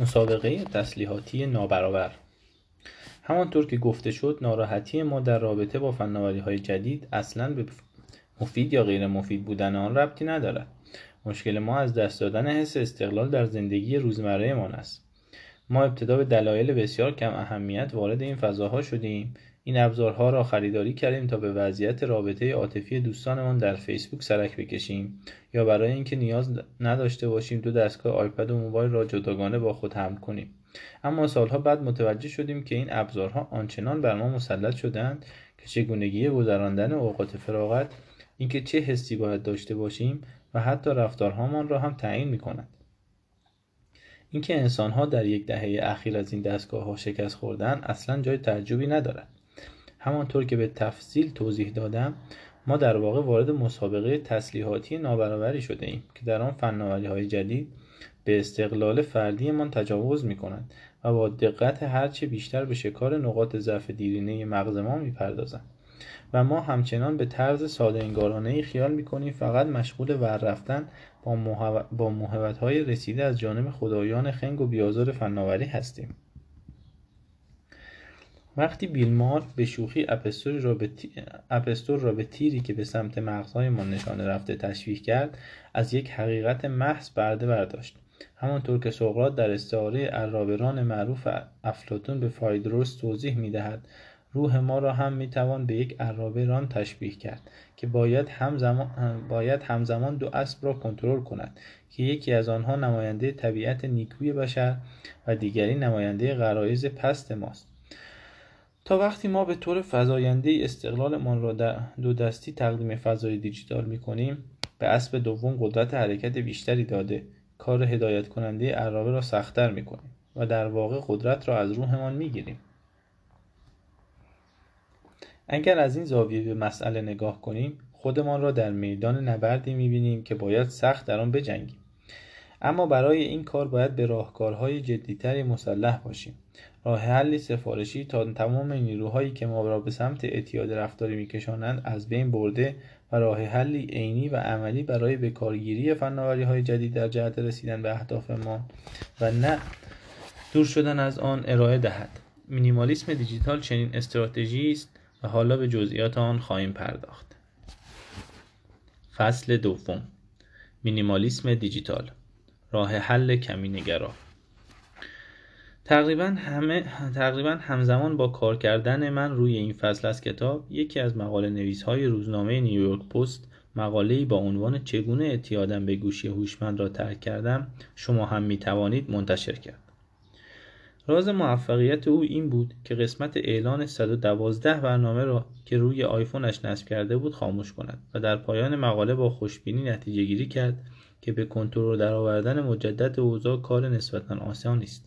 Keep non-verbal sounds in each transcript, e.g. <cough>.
مسابقه تسلیحاتی نابرابر. همانطور که گفته شد ناراحتی ما در رابطه با فناوری های جدید اصلا به مفید یا غیر مفید بودن آن ربطی ندارد. مشکل ما از دست دادن حس استقلال در زندگی روزمره ما است. ما ابتدا به دلایل بسیار کم اهمیت وارد این فضاها شدیم این ابزارها را خریداری کردیم تا به وضعیت رابطه عاطفی دوستانمان در فیسبوک سرک بکشیم. یا برای اینکه نیاز نداشته باشیم دو دستگاه آیپد و موبایل را جداگانه با خود حمل کنیم. اما سالها بعد متوجه شدیم که این ابزارها آنچنان بر ما مسلط شدند که چگونگی گذراندن اوقات فراغت اینکه چه حسی باید داشته باشیم و حتی رفتارهامان را هم تعیین می کند. اینکه انسانها در یک دهه اخیر از این دستگاه ها شکست خوردن اصلا جای تعجبی ندارد. همانطور که به تفصیل توضیح دادم ما در واقع وارد مسابقه تسلیحاتی نابرابری شده ایم که در آن فناوری های جدید به استقلال فردیمان تجاوز می کند و با دقت هرچه بیشتر به شکار نقاط ضعف دیرینه مغز ما می‌پردازند. و ما همچنان به طرز ساده انگارانه ای خیال می‌کنیم فقط مشغول ور رفتن با, محبت های رسیده از جانب خدایان خنگ و بیازار فناوری هستیم. وقتی بیلمار به شوخی اپستور را به, اپستور را به تیری که به سمت مغزهایمان نشانه رفته تشویح کرد از یک حقیقت محض برده برداشت. همانطور که سقراط در استعاره عرابران معروف افلاتون به فایدروس توضیح می‌دهد روح ما را هم می‌توان به یک عرابه ران تشبیه کرد که باید همزمان, باید همزمان دو اسب را کنترل کند که یکی از آنها نماینده طبیعت نیکوی بشر و دیگری نماینده غرایز پست ماست. تا وقتی ما به طور فضاینده استقلالمان را در دو دستی تقدیم فضای دیجیتال می کنیم به اسب دوم قدرت حرکت بیشتری داده کار هدایت کننده عرابه را سختتر می کنیم و در واقع قدرت را از روحمان می گیریم. اگر از این زاویه به مسئله نگاه کنیم خودمان را در میدان نبردی می‌بینیم که باید سخت در آن بجنگیم اما برای این کار باید به راهکارهای جدیتری مسلح باشیم. راه حلی سفارشی تا تمام نیروهایی که ما را به سمت اعتیاد رفتاری میکشانند از بین برده و راه حلی عینی و عملی برای بکارگیری فناوری های جدید در جهت رسیدن به اهداف ما و نه دور شدن از آن ارائه دهد. مینیمالیسم دیجیتال چنین استراتژی است و حالا به جزئیات آن خواهیم پرداخت. فصل دوم. مینیمالیسم دیجیتال. راه حل کمینگرا تقریبا همه تقریبا همزمان با کار کردن من روی این فصل از کتاب یکی از مقاله نویس های روزنامه نیویورک پست مقاله با عنوان چگونه اعتیادم به گوشی هوشمند را ترک کردم شما هم می توانید منتشر کرد. راز موفقیت او این بود که قسمت اعلان 112 برنامه را که روی آیفونش نصب کرده بود خاموش کند و در پایان مقاله با خوشبینی نتیجه گیری کرد که به کنترل درآوردن مجدد اوضاع کار نسبتا آسانی است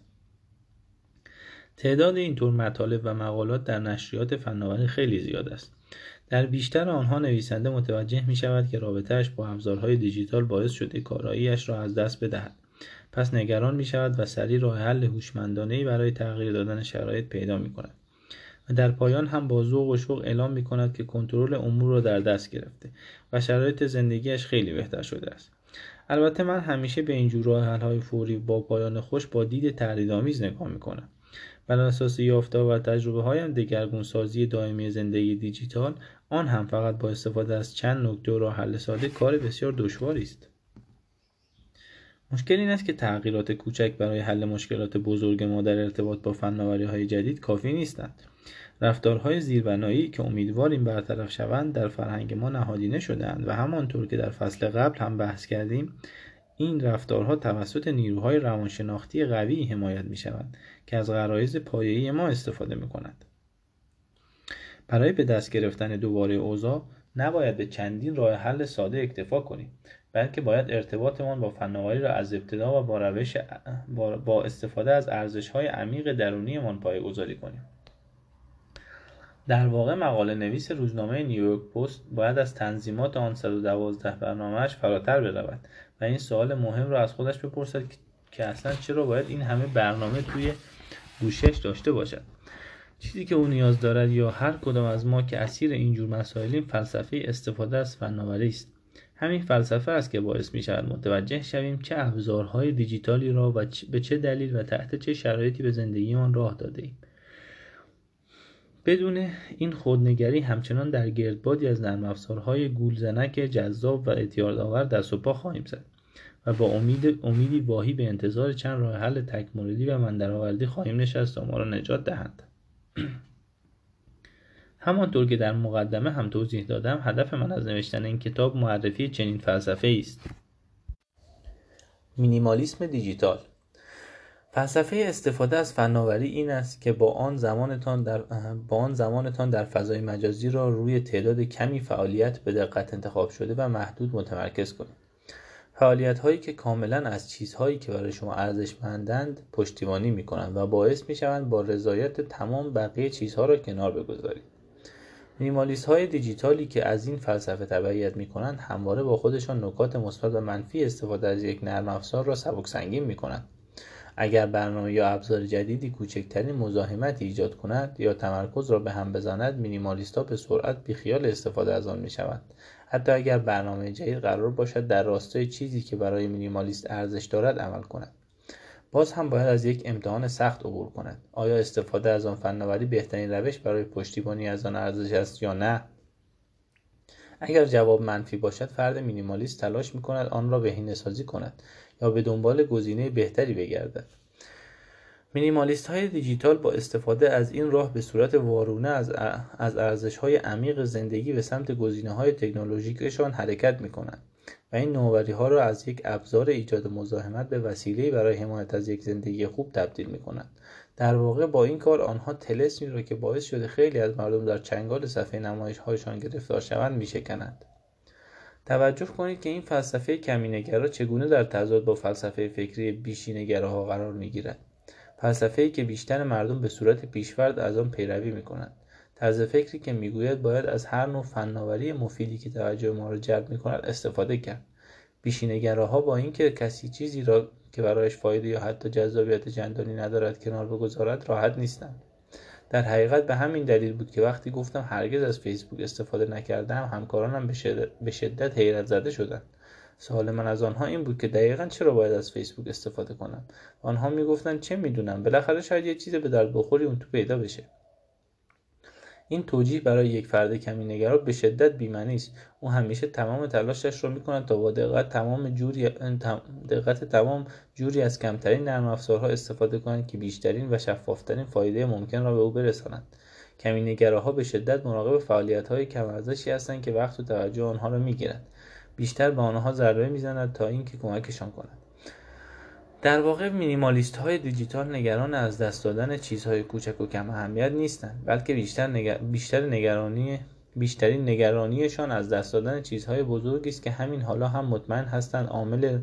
تعداد اینطور مطالب و مقالات در نشریات فناوری خیلی زیاد است. در بیشتر آنها نویسنده متوجه می شود که رابطهش با ابزارهای دیجیتال باعث شده کاراییش را از دست بدهد. پس نگران می شود و سریع راه حل هوشمندانه برای تغییر دادن شرایط پیدا می کند و در پایان هم با ذوق و شوق اعلام می کند که کنترل امور را در دست گرفته و شرایط زندگیش خیلی بهتر شده است. البته من همیشه به اینجور راه های فوری با پایان خوش با دید تردیدآمیز نگاه می کنم بر اساس یافته و تجربه هایم دگرگون سازی دائمی زندگی دیجیتال آن هم فقط با استفاده از چند نکته و راه حل ساده کار بسیار دشواری است. مشکل این است که تغییرات کوچک برای حل مشکلات بزرگ ما در ارتباط با فناوری های جدید کافی نیستند رفتارهای زیربنایی که امیدواریم برطرف شوند در فرهنگ ما نهادینه شدهاند و همانطور که در فصل قبل هم بحث کردیم این رفتارها توسط نیروهای روانشناختی قوی حمایت می شوند که از غرایز پایه‌ای ما استفاده می کنند. برای به دست گرفتن دوباره اوضاع نباید به چندین راه حل ساده اکتفا کنیم بلکه باید ارتباطمان با فناوری را از ابتدا و با روش با استفاده از ارزش های عمیق درونیمان پایگذاری کنیم. در واقع مقاله نویس روزنامه نیویورک پست باید از تنظیمات آن 112 برنامهش فراتر برود و این سوال مهم را از خودش بپرسد که اصلا چرا باید این همه برنامه توی گوشش داشته باشد؟ چیزی که او نیاز دارد یا هر کدام از ما که اسیر اینجور مسائلیم فلسفه استفاده از فناوری است. همین فلسفه است که باعث می شود متوجه شویم چه ابزارهای دیجیتالی را و به چه دلیل و تحت چه شرایطی به زندگیمان راه داده ایم. بدون این خودنگری همچنان در گردبادی از نرم افزارهای گولزنک جذاب و اعتیادآور دست و پا خواهیم زد و با امید امیدی واهی به انتظار چند راه حل تکموردی و من درآوردی خواهیم نشست تا ما را نجات دهند <clears throat> همانطور که در مقدمه هم توضیح دادم هدف من از نوشتن این کتاب معرفی چنین فلسفه است. مینیمالیسم دیجیتال. فلسفه استفاده از فناوری این است که با آن زمانتان در با آن زمانتان در فضای مجازی را روی تعداد کمی فعالیت به دقت انتخاب شده و محدود متمرکز کنید. فعالیت هایی که کاملا از چیزهایی که برای شما ارزشمندند پشتیبانی می کنند و باعث می شوند با رضایت تمام بقیه چیزها را کنار بگذارید. مینیمالیست های دیجیتالی که از این فلسفه تبعیت می کنند همواره با خودشان نکات مثبت و منفی استفاده از یک نرم افزار را سبک سنگین می کنند اگر برنامه یا ابزار جدیدی کوچکترین مزاحمتی ایجاد کند یا تمرکز را به هم بزند مینیمالیستها به سرعت بیخیال استفاده از آن می‌شوند. حتی اگر برنامه جدید قرار باشد در راستای چیزی که برای مینیمالیست ارزش دارد عمل کند. باز هم باید از یک امتحان سخت عبور کند. آیا استفاده از آن فناوری بهترین روش برای پشتیبانی از آن ارزش است یا نه؟ اگر جواب منفی باشد فرد مینیمالیست تلاش می کند آن را بهینه سازی کند یا به دنبال گزینه بهتری بگردد. مینیمالیست های دیجیتال با استفاده از این راه به صورت وارونه از, ارزش های عمیق زندگی به سمت گزینه های تکنولوژیکشان حرکت می کنند و این نوآوری ها را از یک ابزار ایجاد مزاحمت به وسیله برای حمایت از یک زندگی خوب تبدیل می کنند در واقع با این کار آنها تلسمی را که باعث شده خیلی از مردم در چنگال صفحه نمایش هایشان گرفتار شوند می شکنند. توجه کنید که این فلسفه کمینگرا چگونه در تضاد با فلسفه فکری بیشینگراها قرار می گیرد. فلسفه که بیشتر مردم به صورت پیشورد از آن پیروی می کنند. طرز فکری که می‌گوید باید از هر نوع فناوری مفیدی که توجه ما را جلب می کند استفاده کرد. بیشینگراها با اینکه کسی چیزی را که برایش فایده یا حتی جذابیت جندانی ندارد کنار بگذارد راحت نیستند. در حقیقت به همین دلیل بود که وقتی گفتم هرگز از فیسبوک استفاده نکردم همکارانم به شدت حیرت زده شدند. سوال من از آنها این بود که دقیقا چرا باید از فیسبوک استفاده کنم؟ آنها می‌گفتند چه می‌دونم بالاخره شاید یه چیز به درد بخوری اون تو پیدا بشه. این توجیه برای یک فرد کمی نگرا به شدت بیمنی است. او همیشه تمام تلاشش را می‌کند تا با دقت تمام جوری دقت تمام جوری از کمترین نرم افزارها استفاده کنند که بیشترین و شفافترین فایده ممکن را به او برسانند کمی نگراها به شدت مراقب فعالیت های کم ارزشی هستند که وقت و توجه آنها را می‌گیرند بیشتر به آنها ضربه می‌زند تا اینکه کمکشان کند. در واقع مینیمالیست های دیجیتال نگران از دست دادن چیزهای کوچک و کم اهمیت نیستند بلکه بیشتر, نگر... بیشتر نگرانی بیشترین نگرانیشان از دست دادن چیزهای بزرگی است که همین حالا هم مطمئن هستند عامل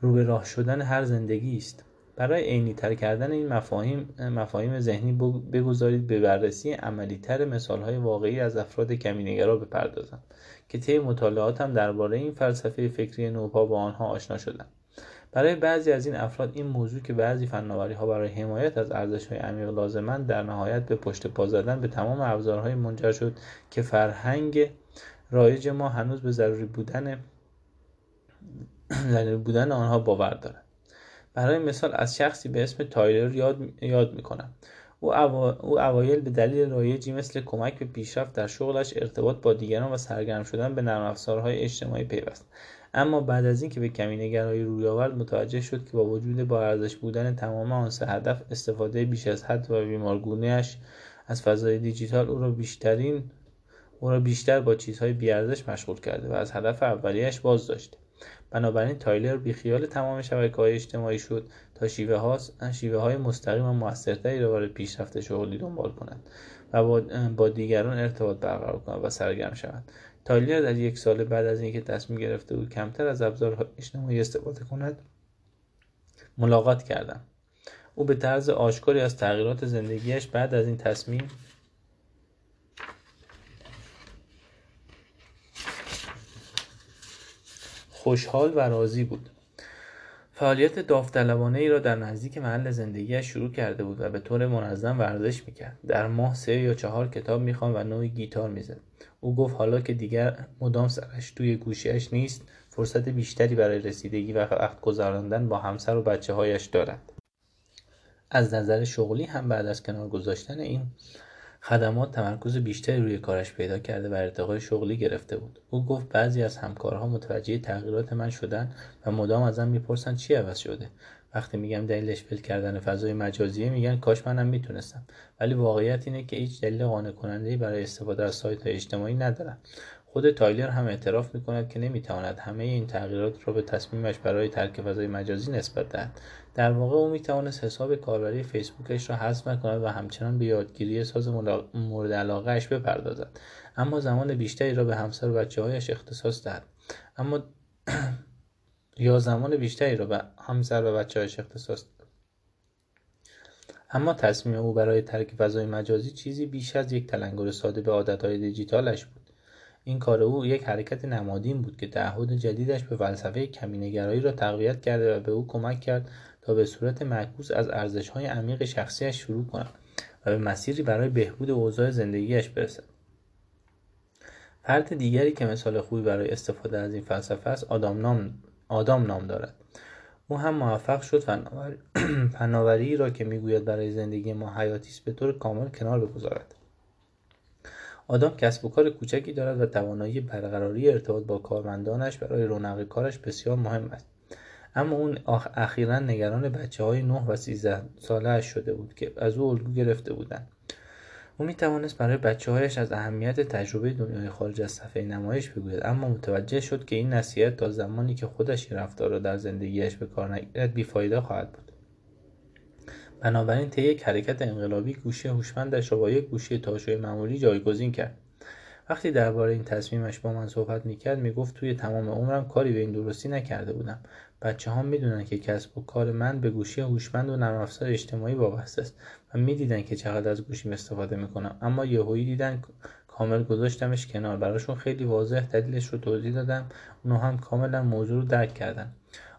رو به راه شدن هر زندگی است. برای عینی تر کردن این مفاهیم مفاهیم ذهنی بگذارید به بررسی عملی تر مثال های واقعی از افراد کمینگرا بپردازم که طی مطالعاتم درباره این فلسفه فکری نوپا با آنها آشنا شدم. برای بعضی از این افراد این موضوع که بعضی فناوری ها برای حمایت از ارزش های عمیق لازمند در نهایت به پشت پا زدن به تمام ابزارهای منجر شد که فرهنگ رایج ما هنوز به ضروری بودن <clears throat> ضروری بودن آنها باور دارد. برای مثال از شخصی به اسم تایلر یاد, یاد می‌کنم. او, او اوایل به دلیل رایجی مثل کمک به پیشرفت در شغلش ارتباط با دیگران و سرگرم شدن به نرم افزارهای اجتماعی پیوست. اما بعد از اینکه به کمینگرایی روی آورد متوجه شد که با وجود با ارزش بودن تمام آن سه هدف استفاده بیش از حد و بیمارگونهاش از فضای دیجیتال او را بیشترین او را بیشتر با چیزهای بیارزش مشغول کرده و از هدف اولیش باز داشته بنابراین تایلر بیخیال تمام شبکه های اجتماعی شد تا شیوه, ها، شیوه های مستقیم و موثرتری را برای پیشرفت شغلی دنبال کنند و با, دیگران ارتباط برقرار کنند و سرگرم شوند تایلر در یک سال بعد از اینکه تصمیم گرفته بود کمتر از ابزارهای اجتماعی استفاده کند ملاقات کردم او به طرز آشکاری از تغییرات زندگیش بعد از این تصمیم خوشحال و راضی بود. فعالیت داوطلبانه ای را در نزدیک محل زندگیش شروع کرده بود و به طور منظم ورزش می‌کرد. در ماه سه یا چهار کتاب می‌خوان و نوعی گیتار می‌زد. او گفت حالا که دیگر مدام سرش توی گوشیش نیست فرصت بیشتری برای رسیدگی و وقت گذراندن با همسر و بچه هایش دارد. از نظر شغلی هم بعد از کنار گذاشتن این خدمات تمرکز بیشتری روی کارش پیدا کرده و ارتقای شغلی گرفته بود. او گفت بعضی از همکارها متوجه تغییرات من شدن و مدام ازم می‌پرسن چی عوض شده. وقتی میگم دلیلش فیل کردن فضای مجازیه میگن کاش منم می‌تونستم. ولی واقعیت اینه که هیچ دلیل قانع کننده برای استفاده از سایت های اجتماعی ندارم. خود تایلر هم اعتراف می‌کند که نمی‌تواند همه این تغییرات را به تصمیمش برای ترک فضای مجازی نسبت دهد. در واقع او می‌توانست حساب کاربری فیسبوکش را حذف نکند و همچنان به یادگیری ساز مورد علاقهاش بپردازد. اما زمان بیشتری را به همسر و بچه هایش اختصاص دهد. اما <clears throat> یا زمان بیشتری را به همسر و بچه هایش اختصاص دهد. اما تصمیم او برای ترک فضای مجازی چیزی بیش از یک تلنگر ساده به عادتهای دیجیتالش بود. این کار او یک حرکت نمادین بود که تعهد جدیدش به فلسفه کمینگرایی را تقویت کرده و به او کمک کرد تا به صورت معکوس از ارزشهای عمیق شخصیش شروع کند و به مسیری برای بهبود اوضاع زندگیش برسد. فرد دیگری که مثال خوبی برای استفاده از این فلسفه است آدام نام, آدام نام دارد. او هم موفق شد فناوری <clears throat> را که می‌گوید برای زندگی ما حیاتی است به طور کامل کنار بگذارد. آدام کسب و کار کوچکی دارد و توانایی برقراری ارتباط با کارمندانش برای رونق کارش بسیار مهم است. اما اون اخیرا نگران بچه های 9 و 13 ساله شده بود که از او الگو گرفته بودند. او می توانست برای بچه هایش از اهمیت تجربه دنیای خارج از صفحه نمایش بگوید اما متوجه شد که این نصیحت تا زمانی که خودش این رفتار را در زندگیش به کار نگیرد بیفایده خواهد بود. بنابراین طی یک حرکت انقلابی گوشی هوشمندش را با یک گوشی تاشوی معمولی جایگزین کرد. وقتی درباره این تصمیمش با من صحبت می‌کرد می‌گفت توی تمام عمرم کاری به این درستی نکرده بودم. بچه ها می‌دونن که کسب و کار من به گوشی هوشمند و نرم افزار اجتماعی وابسته است و می‌دیدن که چقدر از گوشیم استفاده می‌کنم. اما یهویی دیدن کامل گذاشتمش کنار. براشون خیلی واضح دلیلش رو توضیح دادم. اونها هم کاملا موضوع رو درک کردن.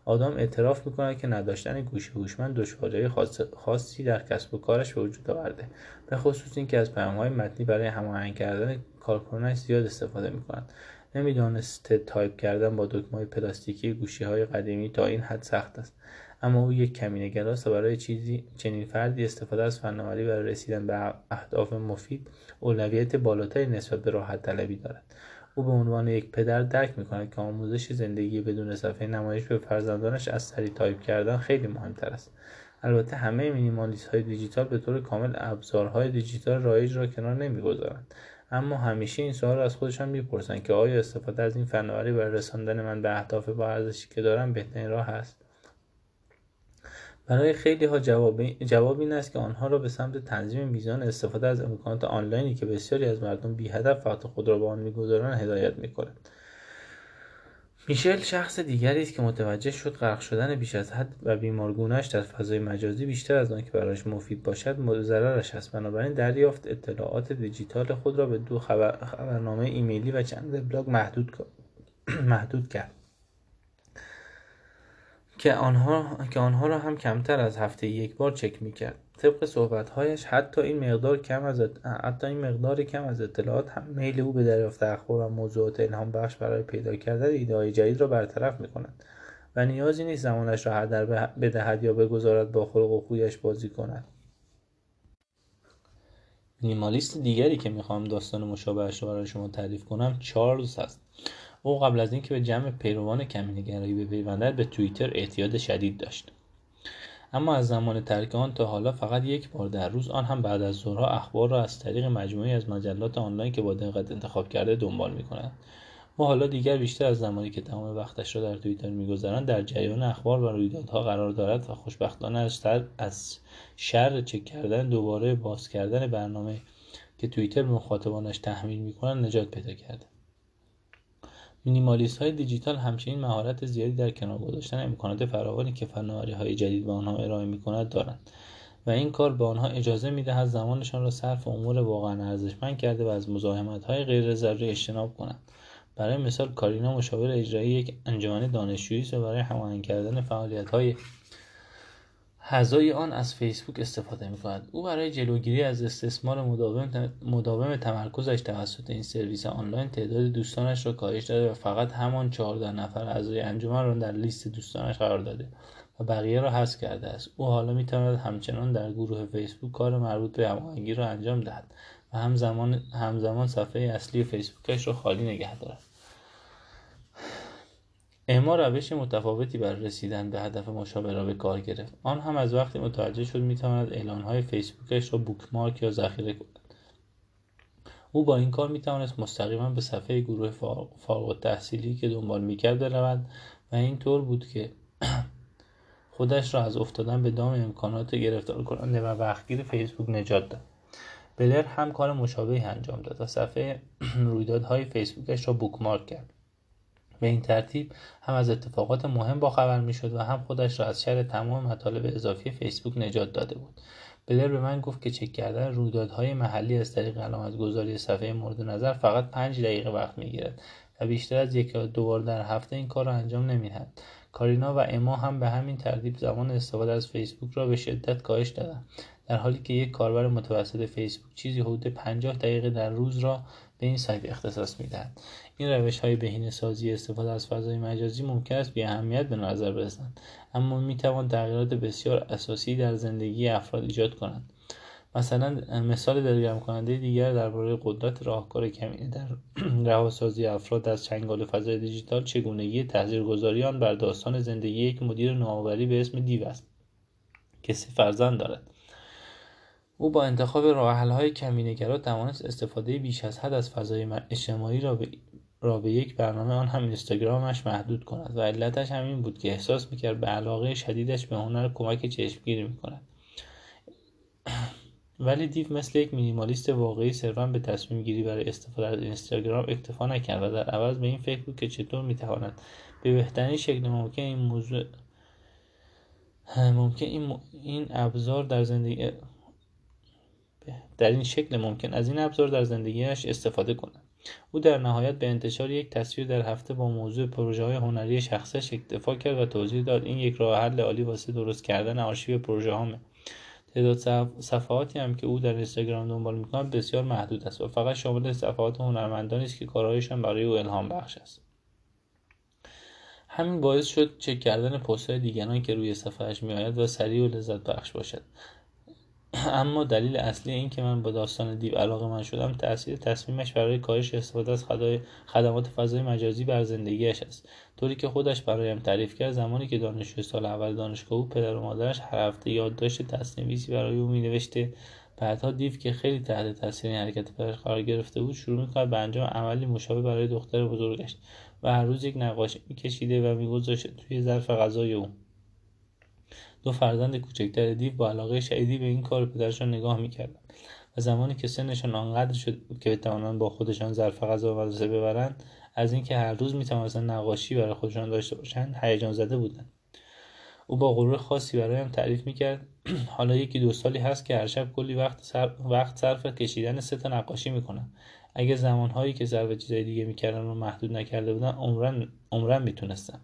آدام اعتراف می‌کند که نداشتن گوشی هوشمند دشواری خاصی در کسب و کارش به وجود آورده. به خصوص اینکه از پیامهای متنی برای هماهنگ کردن کارکنانش زیاد استفاده می‌کنند. نمی‌دانست تایپ کردن با دکمه پلاستیکی گوشی های قدیمی تا این حد سخت است. اما او یک کمینه‌گراست و برای چیزی چنین فردی استفاده از فناوری برای رسیدن به اهداف مفید اولویت بالاتری نسبت به راحت طلبی دارد. او به عنوان یک پدر درک می‌کند که آموزش زندگی بدون صفحه نمایش به فرزندانش از سریع تایپ کردن خیلی مهمتر است. البته همه مینیمالیست های دیجیتال به طور کامل ابزارهای دیجیتال رایج را کنار نمی‌گذارند. اما همیشه این سوال را از خودشان می‌پرسند که آیا استفاده از این فناوری برای رساندن من به اهداف با ارزشی که دارم بهترین راه است؟ برای خیلی ها جواب, جواب این است که آنها را به سمت تنظیم میزان استفاده از امکانات آنلاینی که بسیاری از مردم بی هدف وقت خود را به آن می‌گذارند هدایت می‌کند میشل شخص دیگری است که متوجه شد غرق شدن بیش از حد و بیمارگونهش در فضای مجازی بیشتر از آنکه برایش مفید باشد ضررش است. بنابراین دریافت اطلاعات دیجیتال خود را به دو خبر، خبرنامه ایمیلی و چند وبلاگ محدود, محدود کرد. که آنها, که آنها را هم کمتر از هفته یک بار چک می‌کرد. طبق صحبتهایش حتی این مقدار کم از حتی این مقدار کم از اطلاعات هم میل او به دریافت اخبار و موضوعات الهام بخش برای پیدا کردن ایده جدید را برطرف می‌کند و نیازی نیست زمانش را هدر بدهد یا بگذارد با خلق و خویش بازی کند. مینیمالیست دیگری که می‌خواهم داستان مشابهش را برای شما تعریف کنم چارلز هست. او قبل از اینکه به جمع پیروان کمینگرایی بپیوندد به توییتر اعتیاد شدید داشت. اما از زمان ترک آن تا حالا فقط یک بار در روز آن هم بعد از ظهرها اخبار را از طریق مجموعی از مجلات آنلاین که با دقت انتخاب کرده دنبال می‌کند. و حالا دیگر بیشتر از زمانی که تمام وقتش را در توییتر میگذرند در جریان اخبار و رویدادها قرار دارد و خوشبختانه از از شر چک کردن دوباره باز کردن برنامه که توییتر مخاطبانش تحمیل می‌کنند نجات پیدا کرده های دیجیتال همچنین مهارت زیادی در کنار گذاشتن امکانات فراوانی که های جدید به آنها ارائه می‌کند دارند و این کار به آنها اجازه می‌دهد زمانشان را صرف امور واقعا ارزشمند کرده و از های غیر ضروری اجتناب کنند. برای مثال کارینا مشاور اجرایی یک انجمن دانشجویی است و برای هماهنگ کردن فعالیت‌های اعضای آن از فیسبوک استفاده می‌کند. او برای جلوگیری از استثمار مداوم, مداوم تمرکزش توسط این سرویس آنلاین تعداد دوستانش را کاهش داده و فقط همان چهارده نفر اعضای انجمن را در لیست دوستانش قرار داده و بقیه را حذف کرده است. او حالا می‌تواند همچنان در گروه فیسبوک کار مربوط به هماهنگی را انجام دهد و همزمان همزمان صفحه اصلی فیسبوکش را خالی نگه دارد. اما روش متفاوتی برای رسیدن به هدف مشابه را به کار گرفت. آن هم از وقتی متوجه شد می‌تواند اعلانهای فیسبوکش را بوکمارک یا ذخیره کند. او با این کار می‌توانست مستقیما به صفحه گروه فارغ تحصیلی که دنبال می‌کرد برود و اینطور بود که <clears throat> خودش را از افتادن به دام امکانات گرفتار کننده و وقتگیر فیسبوک نجات داد. بلر هم کار مشابهی انجام داد و صفحه <clears throat> رویدادهای فیسبوکش را بوکمارک کرد. به این ترتیب هم از اتفاقات مهم باخبر می‌شد و هم خودش را از شر تمام مطالب اضافی فیسبوک نجات داده بود. بلر به من گفت که چک کردن رویدادهای محلی از طریق علامت گذاری صفحه مورد نظر فقط پنج دقیقه وقت می‌گیرد و بیشتر از یک یا دو بار در هفته این کار را انجام نمی‌دهد. کارینا و اما هم به همین ترتیب زمان استفاده از فیسبوک را به شدت کاهش دادند در حالی که یک کاربر متوسط فیسبوک چیزی حدود 50 دقیقه در روز را به این سایت اختصاص می‌دهد. این روش های بهینه سازی استفاده از فضای مجازی ممکن است بی اهمیت به نظر برسند اما می توان تغییرات بسیار اساسی در زندگی افراد ایجاد کنند. مثلا مثال دلگرم کننده دیگر درباره قدرت راهکار کمینه در <clears throat> رهاسازی افراد از چنگال فضای دیجیتال چگونگی تاثیرگذاری آن بر داستان زندگی یک مدیر نوآوری به اسم دیو است که سه فرزند دارد. او با انتخاب راهحلهای کمینهگرا توانست استفاده بیش از حد از فضای اجتماعی را را به یک برنامه آن هم اینستاگرامش محدود کند و علتش همین بود که احساس می‌کرد به علاقه شدیدش به هنر کمک چشمگیری می‌کند. <clears throat> ولی دیو مثل یک مینیمالیست واقعی صرفا به تصمیم گیری برای استفاده از اینستاگرام اکتفا نکرد و در عوض به این فکر بود که چطور می‌تواند به بهترین شکل ممکن این موضوع <clears throat> ممکن این, این ابزار در زندگی در این شکل ممکن از این ابزار در زندگیش استفاده کند. او در نهایت به انتشار یک تصویر در هفته با موضوع پروژه های هنری شخصش اکتفا کرد و توضیح داد. این یک راه حل عالی واسه درست کردن آرشیو پروژه هامه. تعداد صفحاتی هم که او در اینستاگرام دنبال می‌کند بسیار محدود است و فقط شامل صفحات هنرمندانی است که کارهایشان برای او الهام بخش است. همین باعث شد چک کردن پست دیگران که روی صفحهش میآید و سریع و لذت بخش باشد. <clears throat> اما دلیل اصلی این که من با داستان دیو علاقه من شدم تاثیر تصمیمش برای کاهش استفاده از خدمات فضای مجازی بر زندگیش است. طوری که خودش برایم تعریف کرد زمانی که دانشجو سال اول دانشگاه بود پدر و مادرش هر هفته یادداشت تصنیفی برای او مینوشته بعدها دیو که خیلی تحت تاثیر این حرکت پدرش قرار گرفته بود شروع می‌کرد به انجام عملی مشابه برای دختر بزرگش و هر روز یک نقاشی میکشیده و میگذاشت توی ظرف غذای او. دو فرزند کوچکتر دیو با علاقه شدیدی به این کار پدرشان نگاه می‌کردند و زمانی که سنشان آنقدر شد که بتوانند با خودشان ظرف غذا و مدرسه ببرند از اینکه هر روز می‌توانستند نقاشی برای خودشان داشته باشند هیجان زده بودند. او با غرور خاصی برایم تعریف می‌کرد. <clears throat> حالا یکی دو سالی هست که هر شب کلی وقت, صرف وقت صرف کشیدن سه تا نقاشی می‌کنم. اگه زمانهایی که صرف چیزای دیگه می‌کردن رو محدود نکرده بودن عمرن عمرن می‌تونستم.